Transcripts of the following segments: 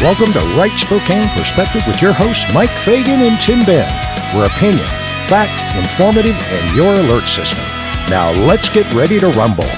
Welcome to Right Spokane Perspective with your hosts, Mike Fagan and Tim Ben. Where opinion, fact, informative, and your alert system. Now let's get ready to rumble.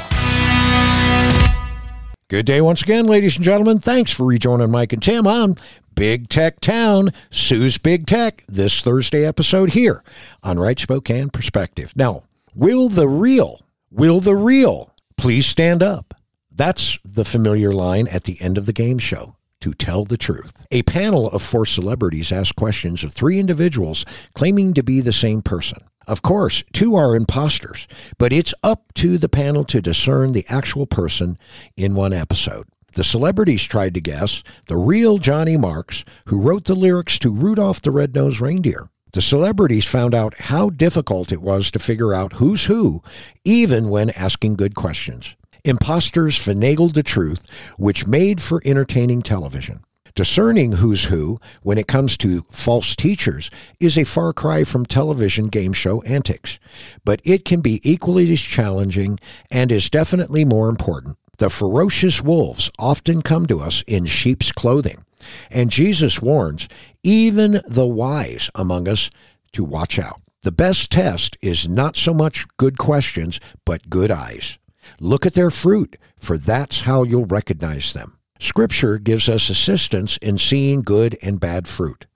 Good day once again, ladies and gentlemen. Thanks for rejoining Mike and Tim on Big Tech Town, Sue's Big Tech, this Thursday episode here on Right Spokane Perspective. Now, will the real, will the real please stand up? That's the familiar line at the end of the game show. To tell the truth. A panel of four celebrities asked questions of three individuals claiming to be the same person. Of course, two are imposters, but it's up to the panel to discern the actual person in one episode. The celebrities tried to guess the real Johnny Marks, who wrote the lyrics to Rudolph the Red-Nosed Reindeer. The celebrities found out how difficult it was to figure out who's who, even when asking good questions. Imposters finagled the truth, which made for entertaining television. Discerning who's who when it comes to false teachers is a far cry from television game show antics, but it can be equally as challenging and is definitely more important. The ferocious wolves often come to us in sheep's clothing, and Jesus warns even the wise among us to watch out. The best test is not so much good questions, but good eyes. Look at their fruit, for that's how you'll recognize them. Scripture gives us assistance in seeing good and bad fruit.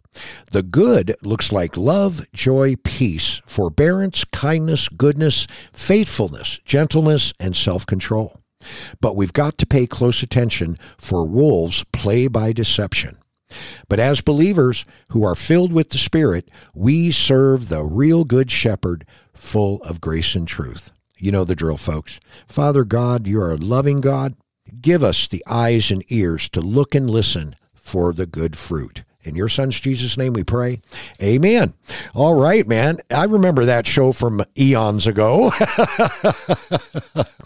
The good looks like love, joy, peace, forbearance, kindness, goodness, faithfulness, gentleness, and self control. But we've got to pay close attention for wolves play by deception. But as believers who are filled with the Spirit, we serve the real good shepherd full of grace and truth. You know the drill, folks. Father God, you are a loving God. Give us the eyes and ears to look and listen for the good fruit. In your son's Jesus' name we pray. Amen. All right, man. I remember that show from eons ago.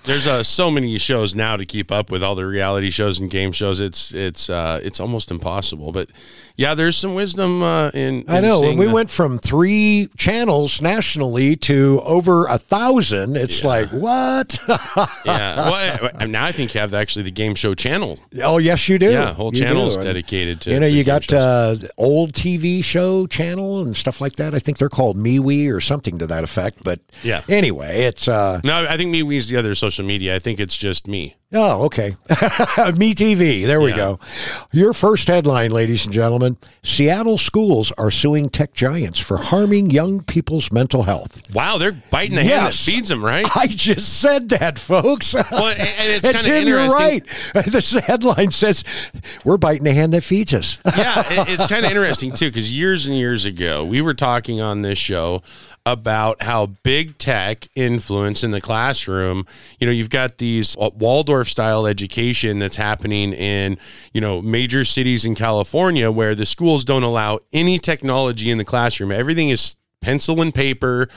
There's uh, so many shows now to keep up with all the reality shows and game shows. It's it's uh, it's almost impossible. But yeah, there's some wisdom uh, in, in. I know. When we the, went from three channels nationally to over a thousand, it's Yeah. like, what? yeah. Well, I- now I think you have actually the game show channel. oh, yes, you do. Yeah, whole You channel do. is dedicated to. You know, you got. Uh, old TV show channel and stuff like that. I think they're called MeWe or something to that effect. But Yeah. anyway, it's uh, no, I think MeWe's the other social media. I think it's just me. Oh okay, Me TV. There we Yeah. go. Your first headline, ladies and gentlemen: Seattle schools are suing tech giants for harming young people's mental health. Wow, they're biting the hand that feeds them, right? I just said that, folks. Well, and it's kind of Tim, you're right. This headline says, "We're biting the hand that feeds us." yeah, it's kind of interesting too because years and years ago we were talking on this show about how big tech influence in the classroom. You know, you've got these uh, Waldorf style education that's happening in you know major cities in California where the schools don't allow any technology in the classroom. Everything is pencil and paper.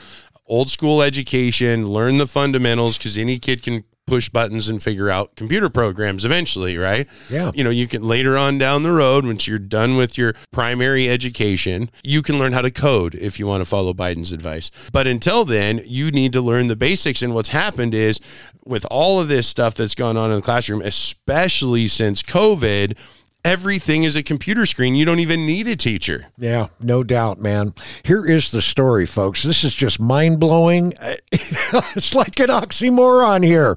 Old school education, learn the fundamentals because any kid can push buttons and figure out computer programs eventually, right? Yeah. You know, you can later on down the road, once you're done with your primary education, you can learn how to code if you want to follow Biden's advice. But until then, you need to learn the basics. And what's happened is with all of this stuff that's gone on in the classroom, especially since COVID, everything is a computer screen. You don't even need a teacher. Yeah, no doubt, man. Here is the story, folks. This is just mind blowing. it's like an oxymoron here.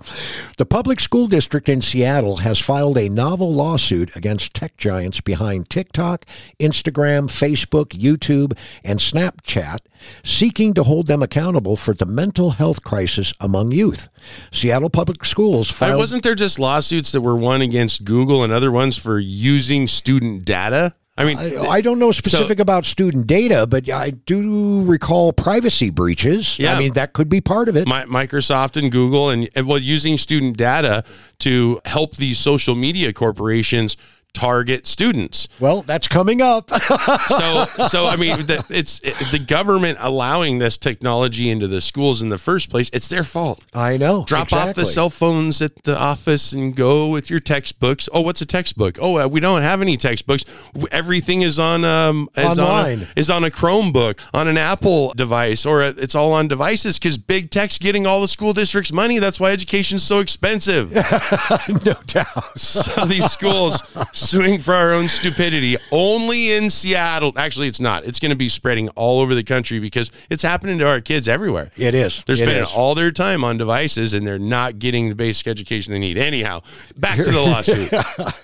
The public school district in Seattle has filed a novel lawsuit against tech giants behind TikTok, Instagram, Facebook, YouTube, and Snapchat, seeking to hold them accountable for the mental health crisis among youth. Seattle Public Schools I filed. wasn't there just lawsuits that were won against Google and other ones for using student data? I mean, I, I don't know specific about student data, but I do recall privacy breaches. Yeah. I mean, that could be part of it. Mi- Microsoft and Google and, and well using student data to help these social media corporations target students. well, that's coming up. So so I mean the, it's it, the government allowing this technology into the schools in the first place. It's their fault. I know. Drop off the cell phones at the office and go with your textbooks. Oh, what's a textbook? Oh, uh, we don't have any textbooks. Everything is on um is Online. on a, is on a Chromebook, on an Apple device, or a, it's all on devices because big tech's getting all the school districts money. That's why education's so expensive. no doubt. so these schools suing for our own stupidity only in Seattle. Actually, it's not. It's going to be spreading all over the country because it's happening to our kids everywhere. It is. They're spending is. all their time on devices and they're not getting the basic education they need. Anyhow, back to the lawsuit.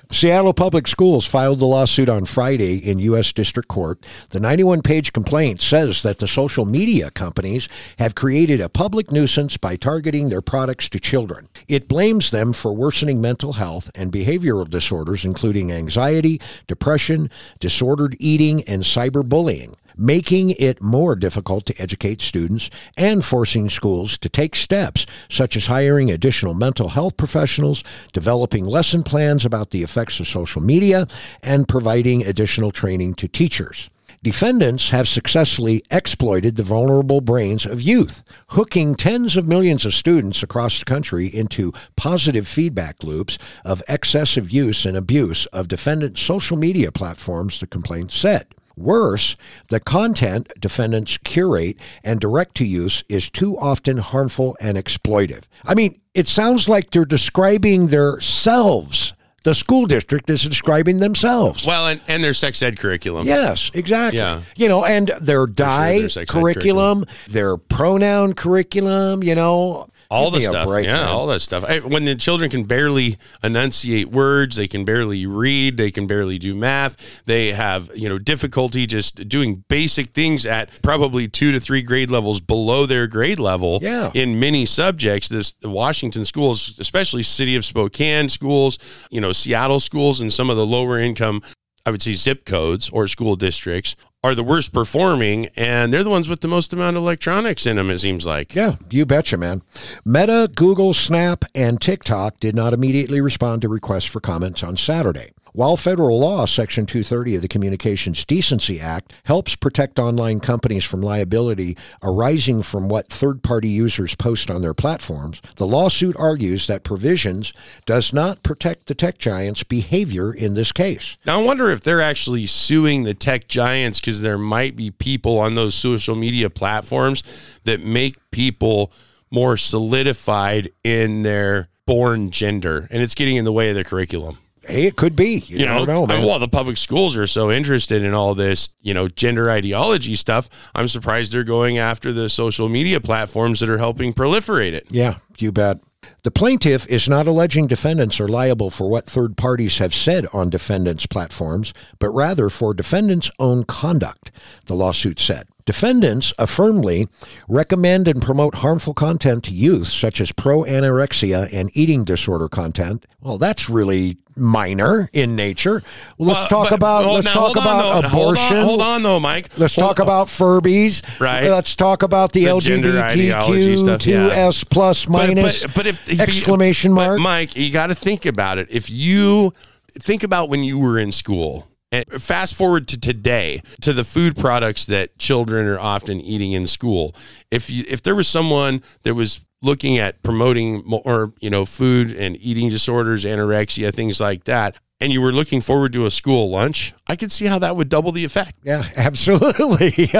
Seattle Public Schools filed the lawsuit on Friday in U.S. District Court. The 91 page complaint says that the social media companies have created a public nuisance by targeting their products to children. It blames them for worsening mental health and behavioral disorders, including anxiety, depression, disordered eating, and cyberbullying. Making it more difficult to educate students and forcing schools to take steps such as hiring additional mental health professionals, developing lesson plans about the effects of social media, and providing additional training to teachers. Defendants have successfully exploited the vulnerable brains of youth, hooking tens of millions of students across the country into positive feedback loops of excessive use and abuse of defendants' social media platforms, the complaint said. Worse, the content defendants curate and direct to use is too often harmful and exploitive. I mean, it sounds like they're describing themselves. The school district is describing themselves. Well, and, and their sex ed curriculum. Yes, exactly. Yeah. You know, and their die their sex ed curriculum, their pronoun curriculum, you know, all the stuff. break, yeah, man. all that stuff. I, when the children can barely enunciate words, they can barely read, they can barely do math. They have you know difficulty just doing basic things at probably two to three grade levels below their grade level. Yeah. in many subjects, this the Washington schools, especially city of Spokane schools, you know Seattle schools, and some of the lower income. I would say zip codes or school districts are the worst performing, and they're the ones with the most amount of electronics in them. It seems like. Yeah, you betcha, man. Meta, Google, Snap, and TikTok did not immediately respond to requests for comments on Saturday. While federal law, Section 230 of the Communications Decency Act, helps protect online companies from liability arising from what third party users post on their platforms, the lawsuit argues that provisions does not protect the tech giants' behavior in this case. Now, I wonder if they're actually suing the tech giants because there might be people on those social media platforms that make people more solidified in their born gender, and it's getting in the way of their curriculum. Hey, it could be. You, You never know, know, man. well, the public schools are so interested in all this, you know, gender ideology stuff. I'm surprised they're going after the social media platforms that are helping proliferate it. Yeah, you bet. The plaintiff is not alleging defendants are liable for what third parties have said on defendants' platforms, but rather for defendants' own conduct, the lawsuit said. Defendants affirmly recommend and promote harmful content to youth, such as pro anorexia and eating disorder content. Well, that's really minor in nature. Let's Well, talk but- about well, let's now, talk hold on, about. Hold on- abortion. Hold on, though, Mike. Let's Hold talk on. about Furbies. Right. Let's talk about the, The gender ideology stuff, LGBTQ2 yeah. S plus minus But, but, but if exclamation mark. Mike, you got to think about it. If you think about when you were in school. And fast forward to today to the food products that children are often eating in school. If you if there was someone that was looking at promoting more, you know, food and eating disorders, anorexia, things like that, and you were looking forward to a school lunch, I could see how that would double the effect. Yeah, absolutely.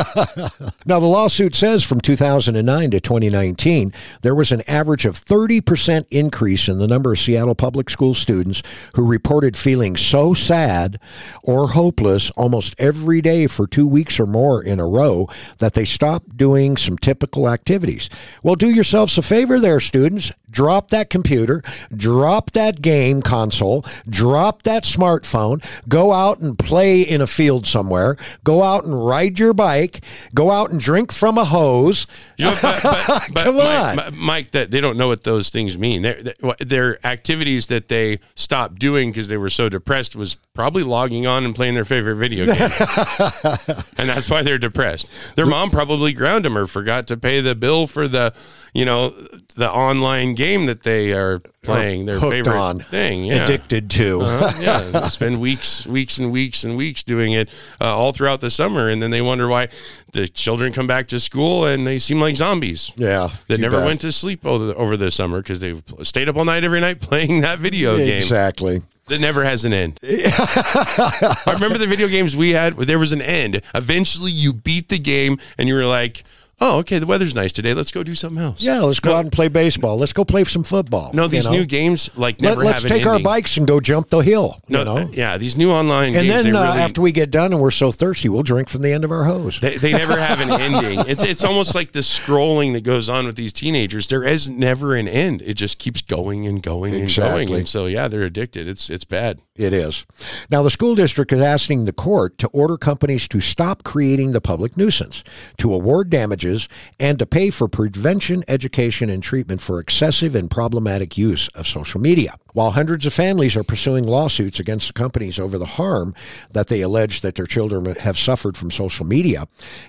now, the lawsuit says from 2009 to 2019, there was an average of 30% increase in the number of Seattle public school students who reported feeling so sad or hopeless almost every day for two weeks or more in a row that they stopped doing some typical activities. Well, do yourselves a favor there, students. Drop that computer, drop that game console, drop that smartphone, go out and play in a field somewhere, go out and ride your bike, go out and drink from a hose. You know, but, but, but Come Mike, on. Mike, that they don't know what those things mean. They're, they're activities that they stopped doing because they were so depressed was probably logging on and playing their favorite video game, and that's why they're depressed. Their mom probably ground them or forgot to pay the bill for the, you know, the online game that they are playing. Their Hooked favorite on. thing, yeah. Addicted to. Uh-huh, yeah, spend weeks, weeks, and weeks and weeks doing it uh, all throughout the summer, and then they wonder why the children come back to school and they seem like zombies Yeah. that never bet. went to sleep over the, over the summer because they stayed up all night every night playing that video game Exactly. that never has an end. I remember the video games we had. where There was an end. Eventually, you beat the game, and you were like. Oh, okay, the weather's nice today. Let's go do something else. Yeah, let's go out and play baseball. Let's go play some football. No, you these know? new games like never Let, us have an take our ending. bikes and go jump the hill. No, you know. yeah, these new online and games. then they uh, really, after we get done and we're so thirsty, we'll drink from the end of our hose. They, they never have an ending. It's it's almost like the scrolling that goes on with these teenagers. There is never an end. It just keeps going and going and Exactly. going. And so yeah, they're addicted. It's it's bad. It is. Now, the school district is asking the court to order companies to stop creating the public nuisance, to award damages, and to pay for prevention, education, and treatment for excessive and problematic use of social media. While hundreds of families are pursuing lawsuits against the companies over the harm that they allege that their children have suffered from social media,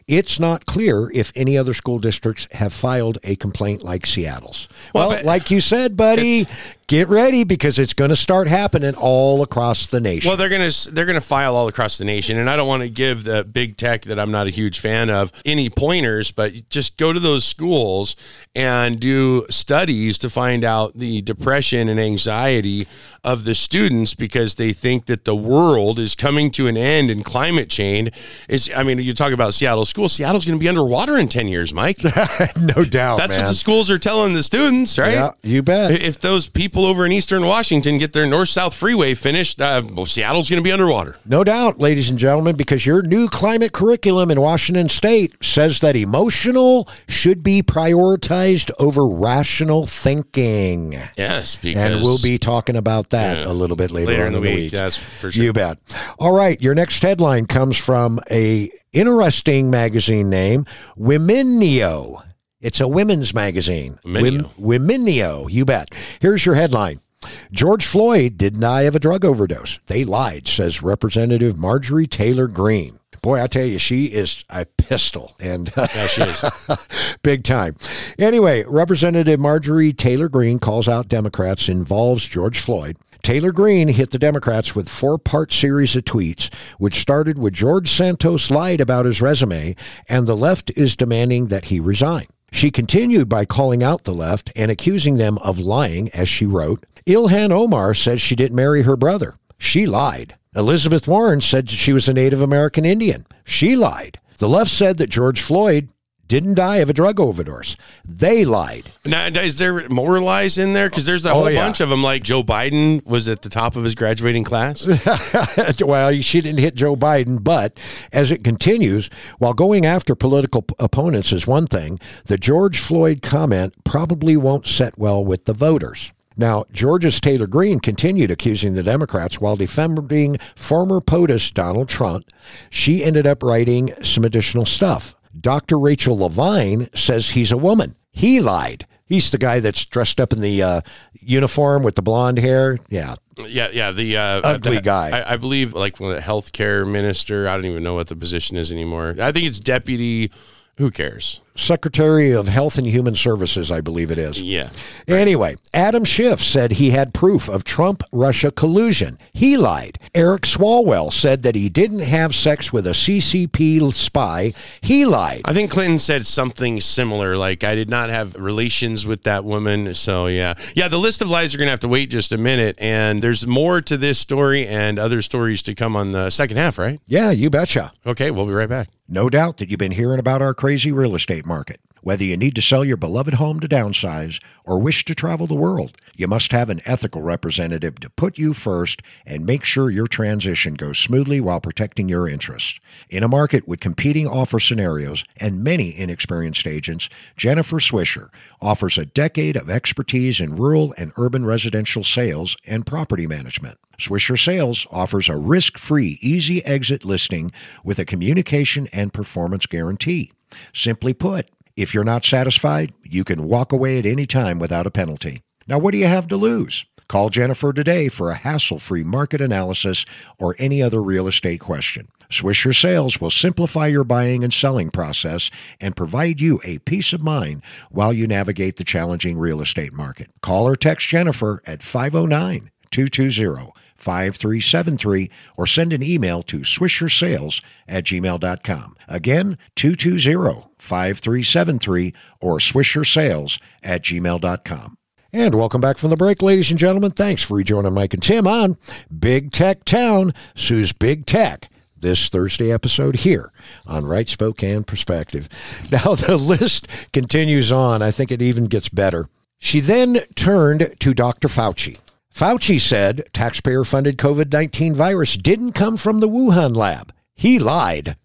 it's not clear if any other school districts have filed a complaint like Seattle's. Well, Well, like you said, buddy, get ready because it's going to start happening all across the nation. Well, they're gonna they're gonna file all across the nation, and I don't want to give the big tech that I'm not a huge fan of any pointers, but just go to those schools and do studies to find out the depression and anxiety of the students because they think that the world is coming to an end and climate change is. I mean, you talk about Seattle schools. Seattle's going to be underwater in ten years, Mike. no doubt, That's man. what the schools are telling the students, right? Yeah, you bet. If those people over in Eastern Washington get their north south freeway finished, uh, well, Seattle's going to be underwater. No doubt, ladies and gentlemen, because your new climate curriculum in Washington state says that emotional should be prioritized over rational thinking. Yes, because And we'll be talking about that Yeah. a little bit later, later on in the week. week. That's for sure. You bet. All right, your next headline comes from a interesting magazine name, Womenio. It's a women's magazine. Womenio. Wom- Womenio, you bet. Here's your headline. George Floyd did die of a drug overdose. They lied, says Representative Marjorie Taylor Greene. Boy, I tell you, she is a pistol and Yeah, she is. big time. Anyway, Representative Marjorie Taylor Greene calls out Democrats involves George Floyd. Taylor Greene hit the Democrats with four-part series of tweets, which started with George Santos lied about his resume, and the left is demanding that he resign. She continued by calling out the left and accusing them of lying, as she wrote. Ilhan Omar says she didn't marry her brother. She lied. Elizabeth Warren said she was a Native American Indian. She lied. The left said that George Floyd didn't die of a drug overdose. They lied. Now, is there more lies in there? Because there's a Oh, whole yeah. bunch of them. Like Joe Biden was at the top of his graduating class. well, she didn't hit Joe Biden, but as it continues, while going after political p- opponents is one thing, the George Floyd comment probably won't set well with the voters. Now, Georgia's Taylor Greene continued accusing the Democrats while defending former POTUS Donald Trump. She ended up writing some additional stuff. Dr. Rachel Levine says he's a woman. He lied. He's the guy that's dressed up in the uh, uniform with the blonde hair. Yeah, yeah, yeah. The uh, Ugly the- guy. I, I believe, like the healthcare minister. I don't even know what the position is anymore. I think it's deputy. Who cares? Secretary of Health and Human Services, I believe it is. Yeah. Anyway, Adam Schiff said he had proof of Trump Russia collusion. He lied. Eric Swalwell said that he didn't have sex with a CCP spy. He lied. I think Clinton said something similar, like I did not have relations with that woman. So yeah, yeah. The list of lies are going to have to wait just a minute, and there's more to this story and other stories to come on the second half, right? Yeah, you betcha. Okay, we'll be right back. No doubt that you've been hearing about our crazy real estate market. Whether you need to sell your beloved home to downsize or wish to travel the world, you must have an ethical representative to put you first and make sure your transition goes smoothly while protecting your interests. In a market with competing offer scenarios and many inexperienced agents, Jennifer Swisher offers a decade of expertise in rural and urban residential sales and property management. Swisher Sales offers a risk free, easy exit listing with a communication and performance guarantee. Simply put, if you're not satisfied, you can walk away at any time without a penalty. Now, what do you have to lose? Call Jennifer today for a hassle free market analysis or any other real estate question. Swisher Sales will simplify your buying and selling process and provide you a peace of mind while you navigate the challenging real estate market. Call or text Jennifer at 509 220 5373 or send an email to swishersales at gmail.com. Again, 220-5373 or swishersales at gmail.com. And welcome back from the break, ladies and gentlemen. Thanks for rejoining Mike and Tim on Big Tech Town, Sue's Big Tech, this Thursday episode here on Right Spokane Perspective. Now, the list continues on. I think it even gets better. She then turned to Dr. Fauci. Fauci said taxpayer funded COVID 19 virus didn't come from the Wuhan lab. He lied.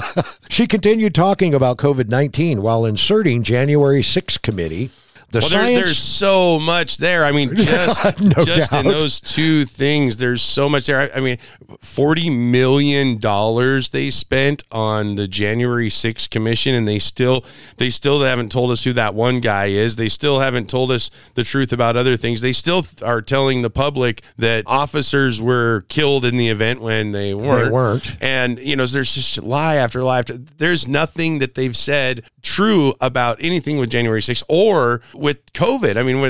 she continued talking about COVID 19 while inserting January 6 committee the well, science, there, there's so much there. I mean, just, no just in those two things, there's so much there. I, I mean, forty million dollars they spent on the January 6th commission, and they still they still haven't told us who that one guy is. They still haven't told us the truth about other things. They still are telling the public that officers were killed in the event when they weren't. They weren't. And you know, there's just lie after lie after. There's nothing that they've said true about anything with January 6th or with COVID. I mean,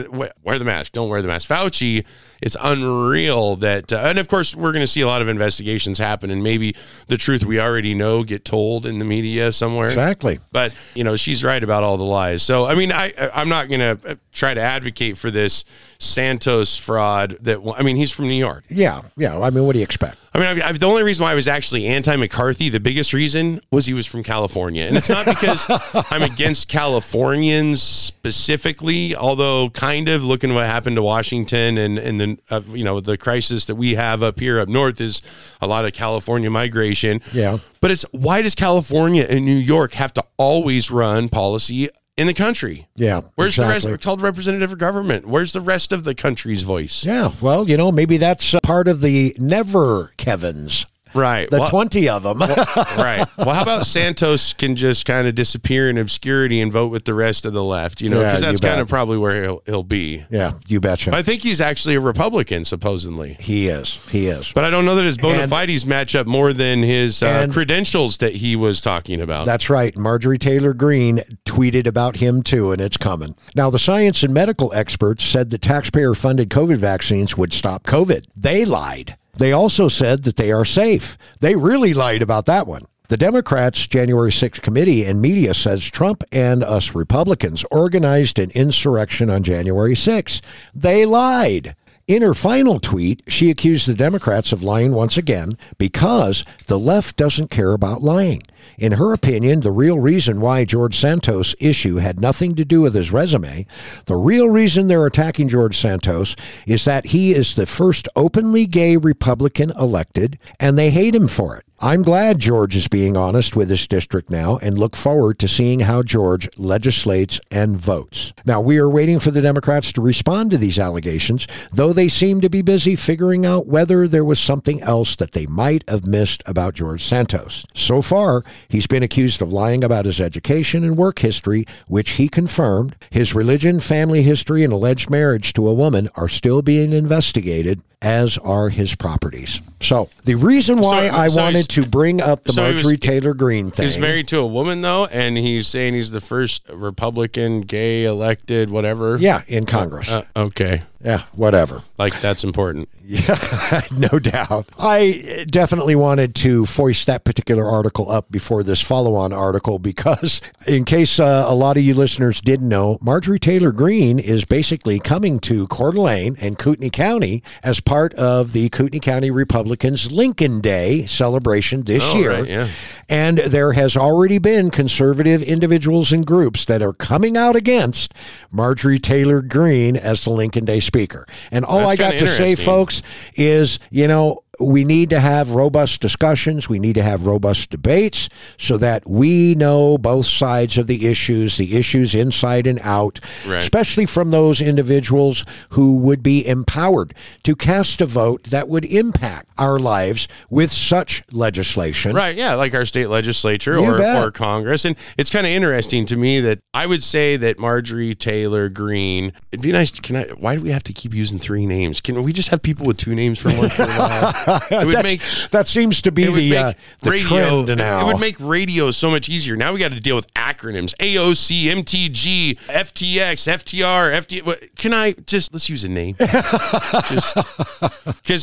wear the mask, don't wear the mask. Fauci, it's unreal that, uh, and of course, we're going to see a lot of investigations happen, and maybe the truth we already know get told in the media somewhere. Exactly. But you know, she's right about all the lies. So I mean, I I'm not going to uh, try to advocate for this Santos fraud. That I mean, he's from New York. Yeah, yeah. I mean, what do you expect? I mean, I, I, the only reason why I was actually anti McCarthy, the biggest reason was he was from California, and it's not because I'm against Californians specifically, although kind of looking what happened to Washington and and the uh, you know the crisis that we have up here up north is a lot of California migration. Yeah, but it's why does California and New York have to always run policy in the country. Yeah. Where's exactly. the rest? Called representative government. Where's the rest of the country's voice? Yeah. Well, you know, maybe that's part of the never Kevin's Right. The well, 20 of them. well, right. Well, how about Santos can just kind of disappear in obscurity and vote with the rest of the left, you know, because yeah, that's kind of probably where he'll, he'll be. Yeah, you betcha. I think he's actually a Republican, supposedly. He is. He is. But I don't know that his bona fides match up more than his uh, credentials that he was talking about. That's right. Marjorie Taylor Greene tweeted about him too, and it's coming. Now, the science and medical experts said that taxpayer funded COVID vaccines would stop COVID. They lied. They also said that they are safe. They really lied about that one. The Democrats' January 6th committee and media says Trump and us Republicans organized an insurrection on January 6th. They lied. In her final tweet, she accused the Democrats of lying once again because the left doesn't care about lying. In her opinion, the real reason why George Santos' issue had nothing to do with his resume, the real reason they're attacking George Santos is that he is the first openly gay Republican elected, and they hate him for it. I'm glad George is being honest with his district now and look forward to seeing how George legislates and votes. Now, we are waiting for the Democrats to respond to these allegations, though they seem to be busy figuring out whether there was something else that they might have missed about George Santos. So far, he's been accused of lying about his education and work history, which he confirmed. His religion, family history, and alleged marriage to a woman are still being investigated as are his properties. So the reason why so, I so wanted to bring up the so Marjorie was, Taylor Greene thing. He's married to a woman though, and he's saying he's the first Republican gay elected, whatever. Yeah, in Congress. Uh, okay. Yeah, whatever. Like that's important. Yeah, no doubt. I definitely wanted to foist that particular article up before this follow on article because, in case uh, a lot of you listeners didn't know, Marjorie Taylor Greene is basically coming to Coeur d'Alene and Kootenai County as part of the Kootenai County Republicans Lincoln Day celebration this oh, year. Right, yeah. And there has already been conservative individuals and groups that are coming out against Marjorie Taylor Greene as the Lincoln Day speaker. And all That's I got to say, folks, is, you know, we need to have robust discussions. We need to have robust debates so that we know both sides of the issues, the issues inside and out, right. especially from those individuals who would be empowered to cast a vote that would impact our lives with such legislation. Right. Yeah. Like our state legislature or, or Congress. And it's kind of interesting to me that I would say that Marjorie Taylor Greene, it'd be nice. To, can I, why do we have to keep using three names? Can we just have people with two names for one for a while? it would make that seems to be the uh, the radio, trend now. It would make radio so much easier. Now we got to deal with acronyms: AOC, MTG, FTX, FTR, FT. Can I just let's use a name? because,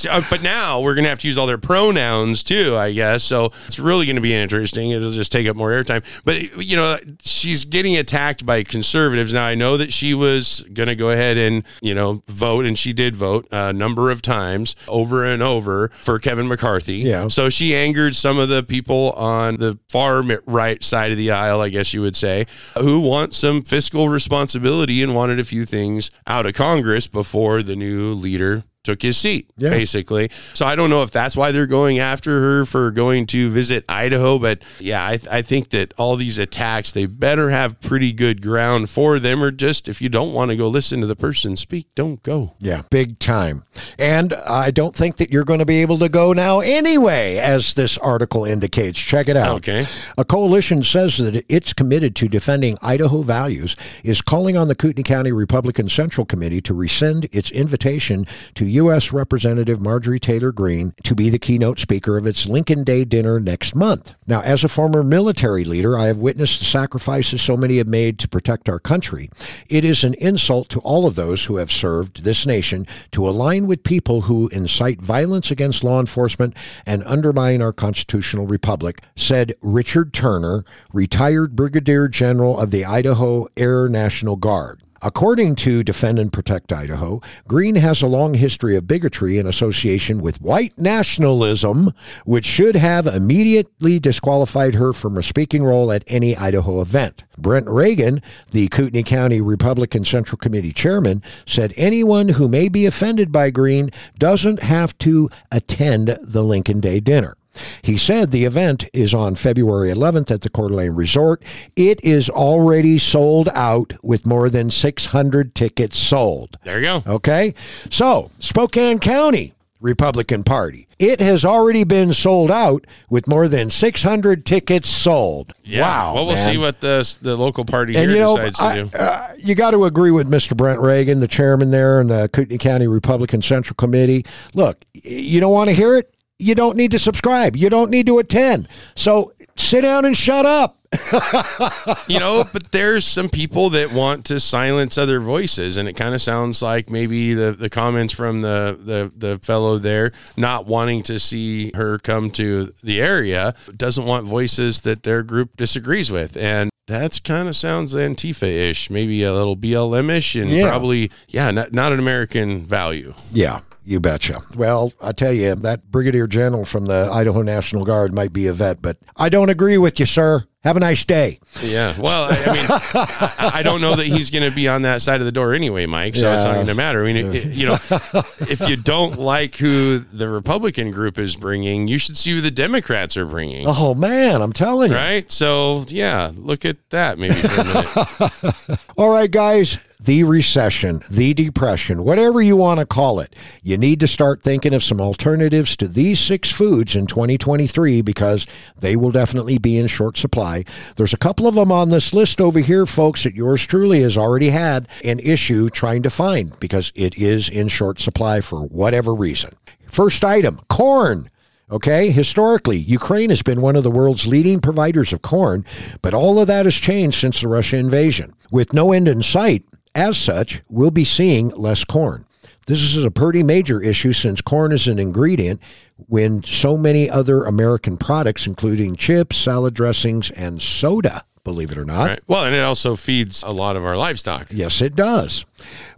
uh, but now we're gonna have to use all their pronouns too, I guess. So it's really going to be interesting. It'll just take up more airtime. But you know, she's getting attacked by conservatives now. I know that she was going to go ahead and you know vote, and she did vote a number of times over and over for Kevin McCarthy. Yeah. So she angered some of the people on the far right side of the aisle, I guess you would say, who want some fiscal responsibility and wanted a few things out of Congress before the new leader took his seat, Yeah. basically. So I don't know if that's why they're going after her for going to visit Idaho, but yeah, I, I think that all these attacks, they better have pretty good ground for them, or just if you don't want to go listen to the person speak, don't go. Yeah, big time. And I don't think that you're going to be able to go now anyway, as this article indicates. Check it out. Okay. A coalition says that it's committed to defending Idaho values, is calling on the Kootenai County Republican Central Committee to rescind its invitation to U.S. Representative Marjorie Taylor Greene to be the keynote speaker of its Lincoln Day dinner next month. Now, as a former military leader, I have witnessed the sacrifices so many have made to protect our country. It is an insult to all of those who have served this nation to align with people who incite violence against law enforcement and undermine our constitutional republic, said Richard Turner, retired Brigadier General of the Idaho Air National Guard. According to Defend and Protect Idaho, Greene has a long history of bigotry in association with white nationalism, which should have immediately disqualified her from a speaking role at any Idaho event. Brent Regan, the Kootenai County Republican Central Committee chairman, said anyone who may be offended by Greene doesn't have to attend the Lincoln Day dinner. He said the event is on February 11th at the Coeur d'Alene Resort. It is already sold out with more than 600 tickets sold. There you go. Okay? So, Spokane County Republican Party. It has already been sold out with more than 600 tickets sold. Yeah. Wow. Well, we'll man. see what the the local party And here you know, decides I- to do. uh, you got to agree with Mr. Brent Regan, the chairman there in the Kootenai County Republican Central Committee. Look, you don't want to hear it? You don't need to subscribe. You don't need to attend. So sit down and shut up. you know, but there's some people that want to silence other voices, and it kind of sounds like maybe the, the comments from the, the the fellow there not wanting to see her come to the area doesn't want voices that their group disagrees with, and that's kind of sounds Antifa-ish, maybe a little BLM-ish, and Yeah. probably yeah, not, not an American value. Yeah, you betcha. Well, I tell you, that Brigadier General from the Idaho National Guard might be a vet, but I don't agree with you, sir. Have a nice day. Yeah. Well, I, I mean, I, I don't know that he's going to be on that side of the door anyway, Mike. So it's not going to matter. I mean, it, you know, if you don't like who the Republican group is bringing, you should see who the Democrats are bringing. Oh, man, I'm telling you. Right. So yeah, look at that maybe for a minute. All right, guys, the recession, the depression, whatever you want to call it, you need to start thinking of some alternatives to these six foods in 2023 because they will definitely be in short supply. There's a couple of them on this list over here, folks, that yours truly has already had an issue trying to find because it is in short supply for whatever reason. First item corn. Okay, historically, Ukraine has been one of the world's leading providers of corn, but all of that has changed since the Russia invasion. With no end in sight, as such, we'll be seeing less corn. This is a pretty major issue since corn is an ingredient when so many other American products, including chips, salad dressings, and soda, believe it or not, Right. Well, and it also feeds a lot of our livestock. Yes, it does.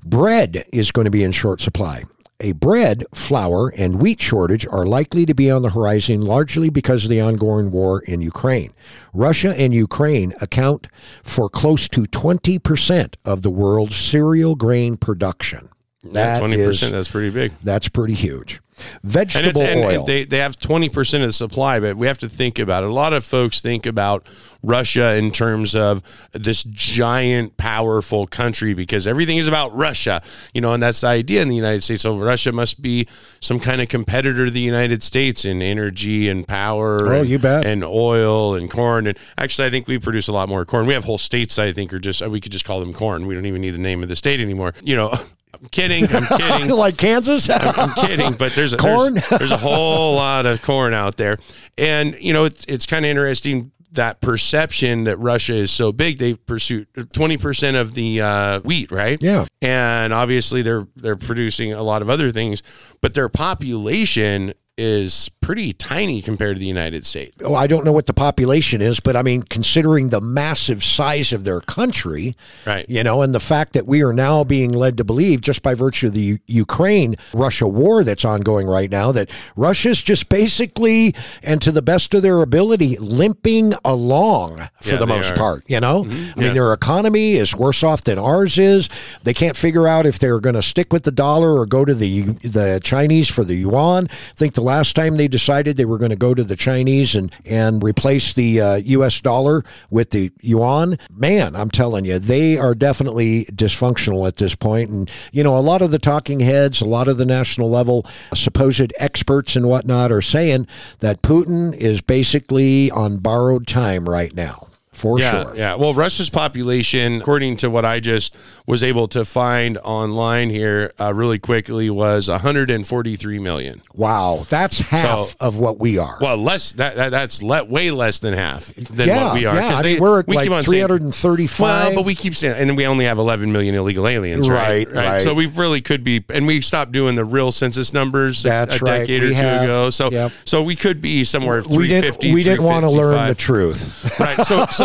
Bread is going to be in short supply. A bread, flour, and wheat shortage are likely to be on the horizon largely because of the ongoing war in Ukraine. Russia and Ukraine account for close to 20% of the world's cereal grain production. That twenty is- percent. That's pretty big. that's pretty huge. Vegetable it's, and, oil. and they, they have 20% of the supply, but we have to think about it. A lot of folks think about Russia in terms of this giant, powerful country because everything is about Russia, you know, and that's the idea in the United States. So Russia must be some kind of competitor to the United States in energy and power. Oh, and, you bet. And oil and corn. And actually, I think we produce a lot more corn. We have whole states that I think are just, we could just call them corn. We don't even need the name of the state anymore. You know, I'm kidding. I'm kidding. like Kansas? I'm kidding, but there's a, Corn? There's, there's a whole lot of corn out there, and you know it's it's kind of interesting that perception that Russia is so big. They pursue twenty percent of the uh, wheat, right? Yeah. and obviously they're they're producing a lot of other things, but their population is pretty tiny compared to the United States. Oh, I don't know what the population is, but I mean, considering the massive size of their country, Right. You know, and the fact that we are now being led to believe, just by virtue of the U- Ukraine Russia war that's ongoing right now, that Russia's just basically, and to the best of their ability, limping along for Yeah, the most are. part. You know, mm-hmm. I Yeah. mean, their economy is worse off than ours is. They can't figure out if they're going to stick with the dollar or go to the the Chinese for the yuan. I think the last time they decided they were going to go to the Chinese and and replace the uh, U.S. dollar with the yuan, man, I'm telling you, they are definitely dysfunctional at this point. And you know, a lot of the talking heads, a lot of the national level supposed experts and whatnot are saying that Putin is basically on borrowed time right now. For Yeah, sure. yeah. Well, Russia's population, according to what I just was able to find online here, uh, really quickly, was 143 million. Wow, that's half So- of what we are. Well, less that, that that's le- way less than half than yeah, what we are. yeah. I they- mean, we're at we like keep on saying- 335. Well, but we keep saying, and we only have 11 million illegal aliens, right? Right, right. So we really could be, and we stopped doing the real census numbers a- That's a, right. decade We or two have. ago. So, Yep. so we could be somewhere we 350. didn't. We didn't want to learn the truth. right. So, so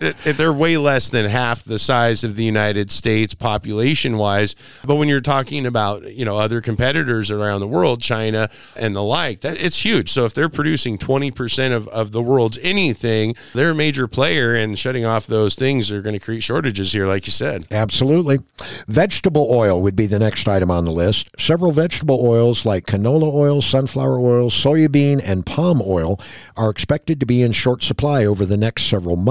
it- they're way less than half the size of the United States population wise. But when you're talking about, you know, other competitors around the world, China and the like, that it's huge. So if they're producing 20% of, of the world's anything, they're a major player and shutting off those things are going to create shortages here, like you said. Absolutely. Vegetable oil would be the next item on the list. Several vegetable oils like canola oil, sunflower oil, soybean, and palm oil are expected to be in short supply over the next several months.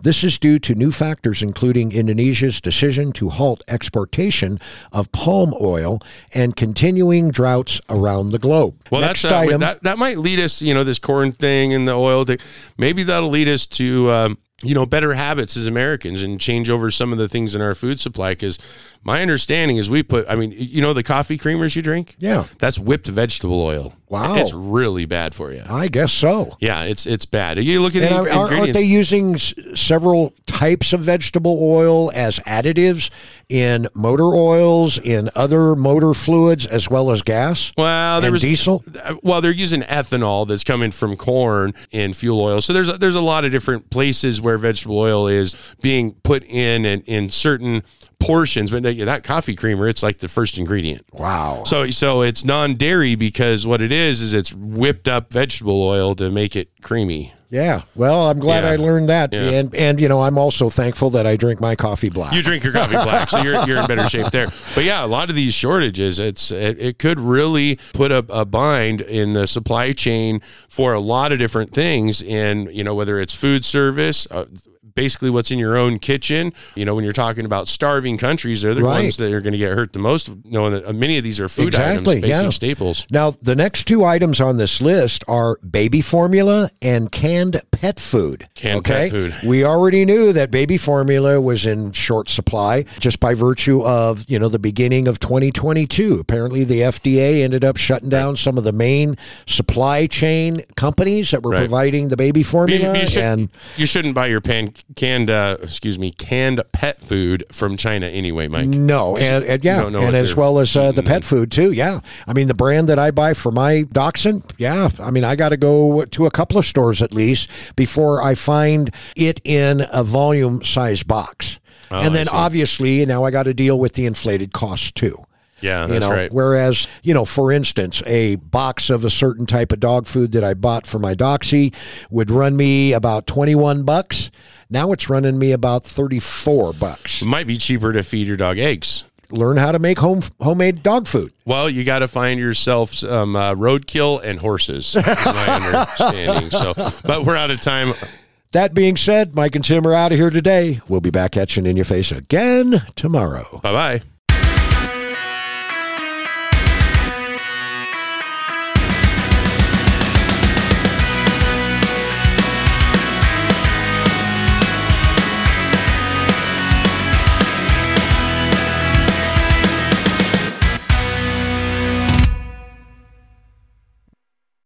This is due to new factors, including Indonesia's decision to halt exportation of palm oil and continuing droughts around the globe. Well, next that's uh, item. that. That might lead us, you know, this corn thing and the oil thing. Maybe that'll lead us to, um, you know, better habits as Americans and change over some of the things in our food supply. Because my understanding is we put, I mean, you know, the coffee creamers you drink, Yeah. that's whipped vegetable oil. Wow. it's really bad for you. I guess so. Yeah, it's it's bad. You look at the And are- aren't they using s- several types of vegetable oil as additives in motor oils, in other motor fluids, as well as gas well, there and was diesel? Uh, well, they're using ethanol that's coming from corn in fuel oil. So there's a, there's a lot of different places where vegetable oil is being put in and in certain portions. But that- coffee creamer, it's like the first ingredient. Wow. So so it's non-dairy because what it is is it's whipped up vegetable oil to make it creamy. Yeah. Well, I'm glad Yeah. I learned that. Yeah. And and you know, I'm also thankful that I drink my coffee black. You drink your coffee black, so you're, you're in better shape there. But yeah, a lot of these shortages, it's it, it could really put a, a bind in the supply chain for a lot of different things. In you know, whether it's food service. Uh, Basically, what's in your own kitchen. You know, when you're talking about starving countries, they're the Right. ones that are going to get hurt the most. Knowing that uh, many of these are food Exactly, items, basic yeah. staples. Now, the next two items on this list are baby formula and canned pet food. Canned pet food. We already knew that baby formula was in short supply just by virtue of, you know, the beginning of 2022. Apparently, the FDA ended up shutting down some of the main supply chain companies that were Right. providing the baby You, formula. you should, and you shouldn't buy your pan, canned, uh, excuse me, canned pet food from China anyway, Mike. No, and, and yeah, and as well as uh, the pet food too. Yeah, I mean the brand that I buy for my dachshund. Yeah, I mean I got to go to a couple of stores at least before I find it in a volume size box. Oh, and then obviously now I got to deal with the inflated costs too. Yeah, You that's know, right. whereas you know, for instance, a box of a certain type of dog food that I bought for my doxy would run me about twenty one bucks. Now it's running me about thirty four bucks. It might be cheaper to feed your dog eggs. Learn how to make home homemade dog food. Well, you got to find yourself some uh, roadkill and horses, my understanding. So, but we're out of time. That being said, Mike and Tim are out of here today. We'll be back etching in your face again tomorrow. Bye bye.